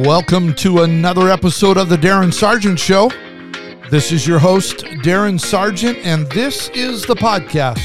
Welcome to another episode of the Darin Sargent Show. This is your host, Darin Sargent, and this is the podcast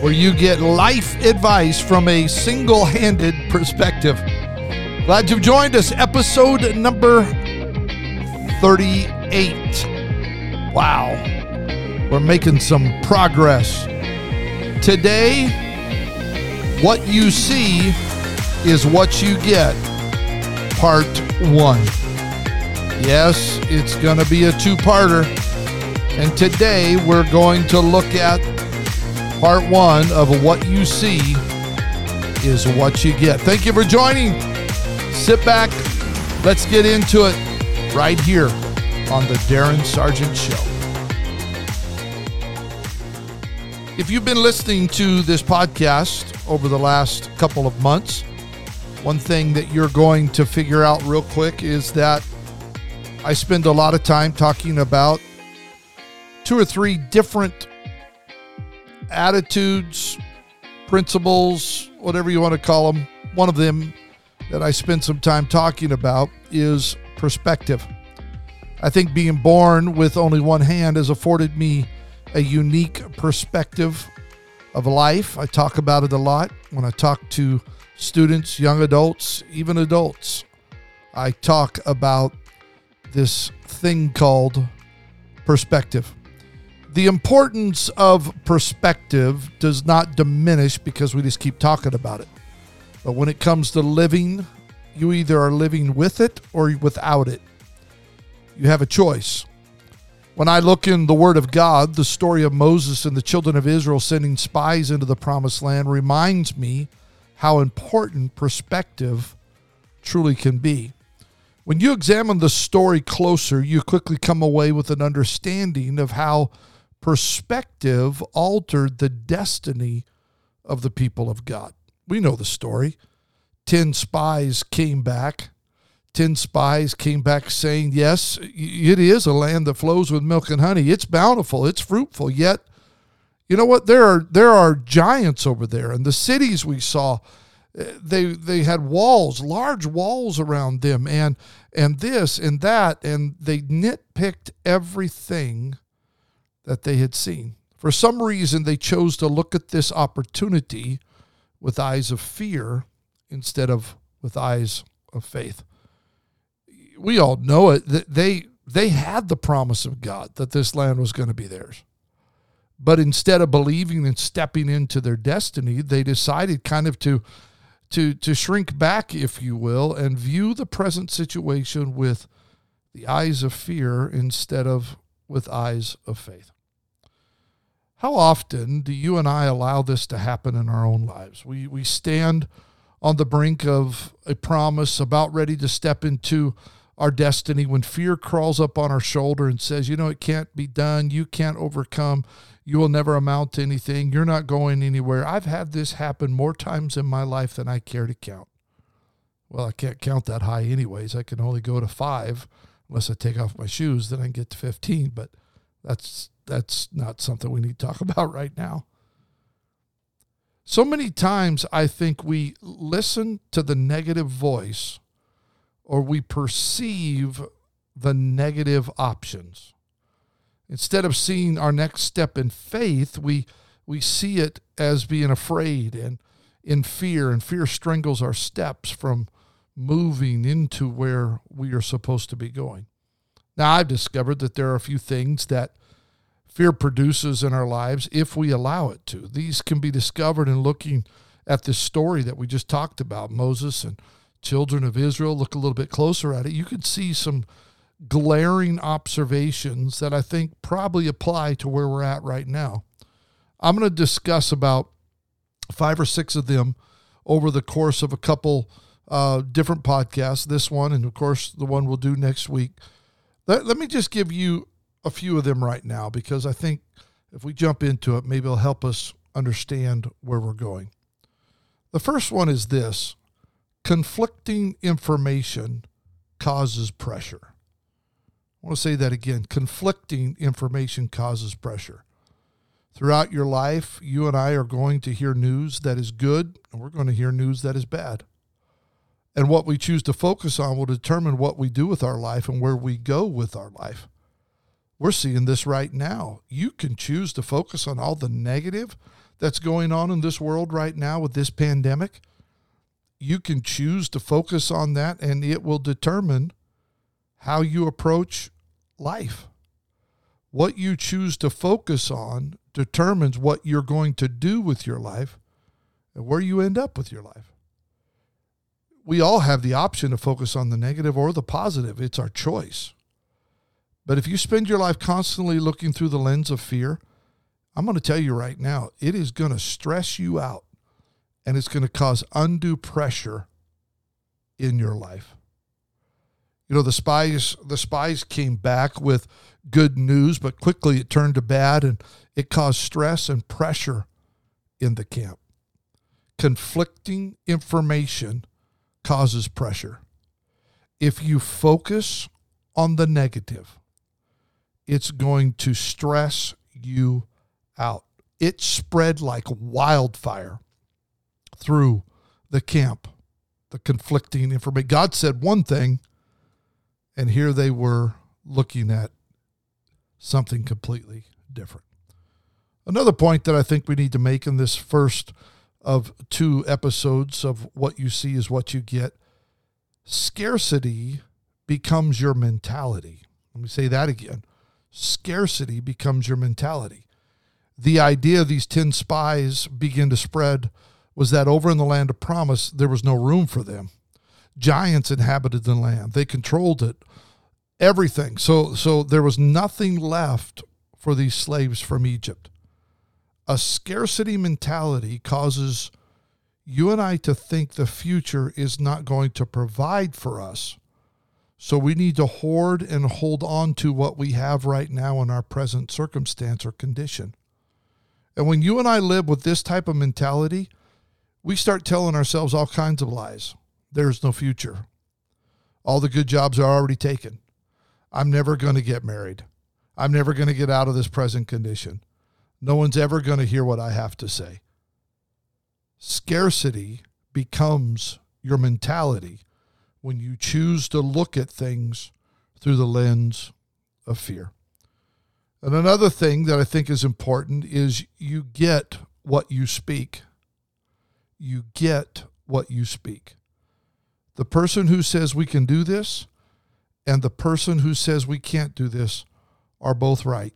where you get life advice from a single handed perspective. Glad you've joined us. Episode number 38. Wow, we're making some progress. Today, what you see is what you get part one. Yes, it's going to be a two parter. And today we're going to look at part one of what you see is what you get. Thank you for joining. Sit back. Let's get into it right here on the Darin Sargent Show. If you've been listening to this podcast over the last couple of months, one thing that you're going to figure out real quick is that I spend a lot of time talking about two or three different attitudes, principles, whatever you want to call them. One of them that I spend some time talking about is perspective. I think being born with only one hand has afforded me a unique perspective of life. I talk about it a lot when I talk to students, young adults, even adults. I talk about this thing called perspective. The importance of perspective does not diminish because we just keep talking about it. But when it comes to living, you either are living with it or without it. You have a choice. When I look in the Word of God, the story of Moses and the children of Israel sending spies into the promised land reminds me how important perspective truly can be. When you examine the story closer, you quickly come away with an understanding of how perspective altered the destiny of the people of God. We know the story. Ten spies came back. Ten spies came back saying, Yes, it is a land that flows with milk and honey. It's bountiful, it's fruitful, yet you know what? There are there are giants over there, and the cities we saw, eh, they they had walls, large walls around them, and and this and that, and they nitpicked everything that they had seen. For some reason, they chose to look at this opportunity with eyes of fear instead of with eyes of faith. We all know it. They they had the promise of God that this land was going to be theirs. But instead of believing and stepping into their destiny, they decided kind of to to to shrink back, if you will, and view the present situation with the eyes of fear instead of with eyes of faith. How often do you and I allow this to happen in our own lives? We we stand on the brink of a promise about ready to step into our destiny when fear crawls up on our shoulder and says, you know, it can't be done. You can't overcome. You will never amount to anything. You're not going anywhere. I've had this happen more times in my life than I care to count. Well, I can't count that high, anyways. I can only go to five unless I take off my shoes. Then I can get to 15. But that's that's not something we need to talk about right now. So many times I think we listen to the negative voice or we perceive the negative options. Instead of seeing our next step in faith, we we see it as being afraid and in fear, and fear strangles our steps from moving into where we are supposed to be going. Now, I've discovered that there are a few things that fear produces in our lives if we allow it to. These can be discovered in looking at this story that we just talked about Moses and children of Israel. Look a little bit closer at it. You can see some glaring observations that I think probably apply to where we're at right now. I'm going to discuss about five or six of them over the course of a couple uh, different podcasts, this one, and of course, the one we'll do next week. Let, let me just give you a few of them right now because I think if we jump into it, maybe it'll help us understand where we're going. The first one is this conflicting information causes pressure. I want to say that again. Conflicting information causes pressure. Throughout your life, you and I are going to hear news that is good, and we're going to hear news that is bad. And what we choose to focus on will determine what we do with our life and where we go with our life. We're seeing this right now. You can choose to focus on all the negative that's going on in this world right now with this pandemic. You can choose to focus on that, and it will determine how you approach life. What you choose to focus on determines what you're going to do with your life and where you end up with your life. We all have the option to focus on the negative or the positive. It's our choice. But if you spend your life constantly looking through the lens of fear, I'm going to tell you right now, it is going to stress you out and it's going to cause undue pressure in your life. You know, the spies the spies came back with good news, but quickly it turned to bad and it caused stress and pressure in the camp. Conflicting information causes pressure. If you focus on the negative, it's going to stress you out. It spread like wildfire through the camp, the conflicting information. God said one thing, and here they were looking at something completely different. Another point that I think we need to make in this first of two episodes of What You See is What You Get scarcity becomes your mentality. Let me say that again scarcity becomes your mentality. The idea of these 10 spies begin to spread was that over in the land of promise, there was no room for them. Giants inhabited the land, they controlled it, everything. So, so there was nothing left for these slaves from Egypt. A scarcity mentality causes you and I to think the future is not going to provide for us so we need to hoard and hold on to what we have right now in our present circumstance or condition. And when you and I live with this type of mentality, we start telling ourselves all kinds of lies. There's no future. All the good jobs are already taken. I'm never going to get married. I'm never going to get out of this present condition. No one's ever going to hear what I have to say. Scarcity becomes your mentality when you choose to look at things through the lens of fear. And another thing that I think is important is you get what you speak. You get what you speak. The person who says we can do this and the person who says we can't do this are both right.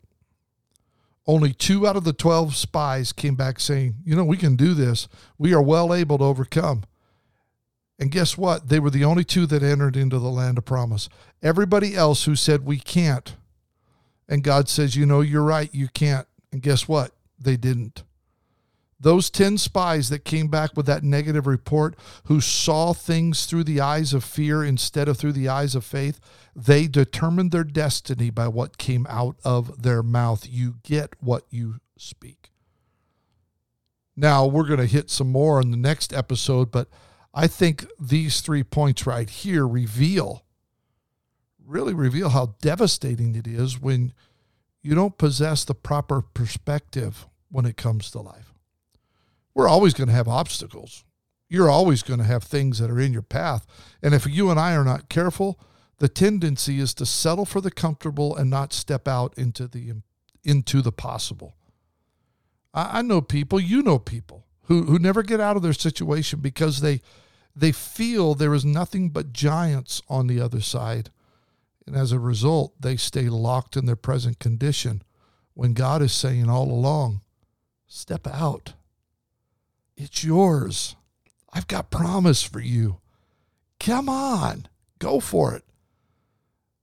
Only two out of the 12 spies came back saying, you know, we can do this. We are well able to overcome. And guess what? They were the only two that entered into the land of promise. Everybody else who said, We can't. And God says, You know, you're right, you can't. And guess what? They didn't. Those 10 spies that came back with that negative report, who saw things through the eyes of fear instead of through the eyes of faith, they determined their destiny by what came out of their mouth. You get what you speak. Now, we're going to hit some more in the next episode, but I think these three points right here reveal, really reveal how devastating it is when you don't possess the proper perspective when it comes to life. We're always going to have obstacles. You're always going to have things that are in your path. And if you and I are not careful, the tendency is to settle for the comfortable and not step out into the into the possible. I, I know people, you know people who, who never get out of their situation because they they feel there is nothing but giants on the other side. And as a result, they stay locked in their present condition when God is saying all along, step out. It's yours. I've got promise for you. Come on, go for it.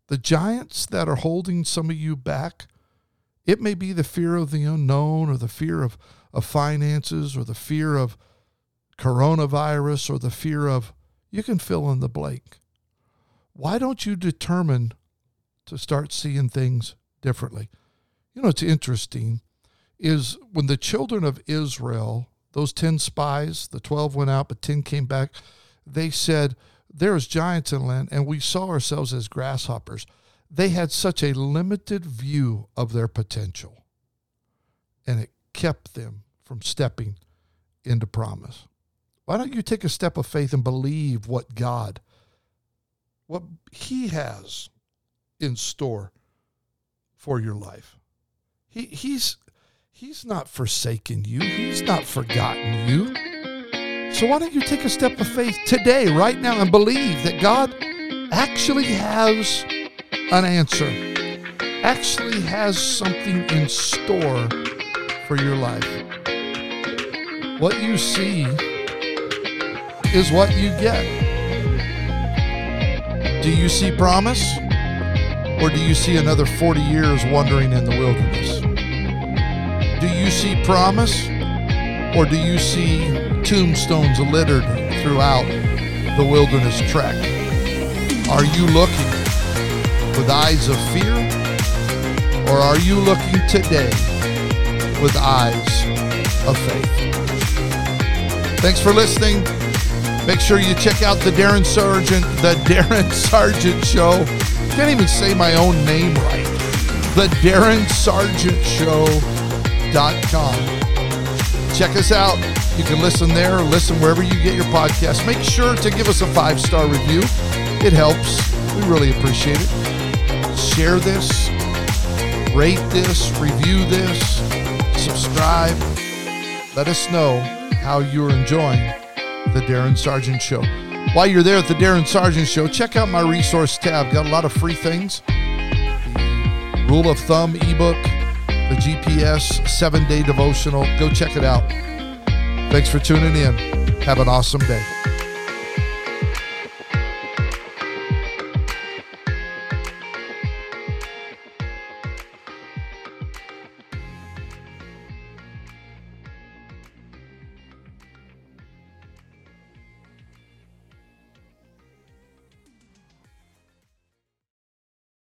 The giants that are holding some of you back, it may be the fear of the unknown or the fear of of finances or the fear of coronavirus or the fear of, you can fill in the blank. Why don't you determine to start seeing things differently? You know, it's interesting is when the children of Israel, those 10 spies, the 12 went out, but 10 came back, they said, There's giants in land, and we saw ourselves as grasshoppers. They had such a limited view of their potential, and it kept them from stepping into promise. Why don't you take a step of faith and believe what God, what He has in store for your life? He, he's He's not forsaken you. He's not forgotten you. So why don't you take a step of faith today, right now, and believe that God actually has an answer, actually has something in store for your life. What you see is what you get. Do you see promise? Or do you see another 40 years wandering in the wilderness? Do you see promise? Or do you see tombstones littered throughout the wilderness trek? Are you looking with eyes of fear? Or are you looking today with eyes of faith? Thanks for listening. Make sure you check out the Darin Sargent, the Darin Sargent Show. Can't even say my own name right. The Darin Sargent Show Check us out. You can listen there or listen wherever you get your podcast. Make sure to give us a five star review, it helps. We really appreciate it. Share this, rate this, review this, subscribe. Let us know how you're enjoying the Darin Sargent Show. While you're there at the Darin Sargent Show, check out my resource tab. Got a lot of free things. Rule of Thumb ebook, the GPS seven day devotional. Go check it out. Thanks for tuning in. Have an awesome day.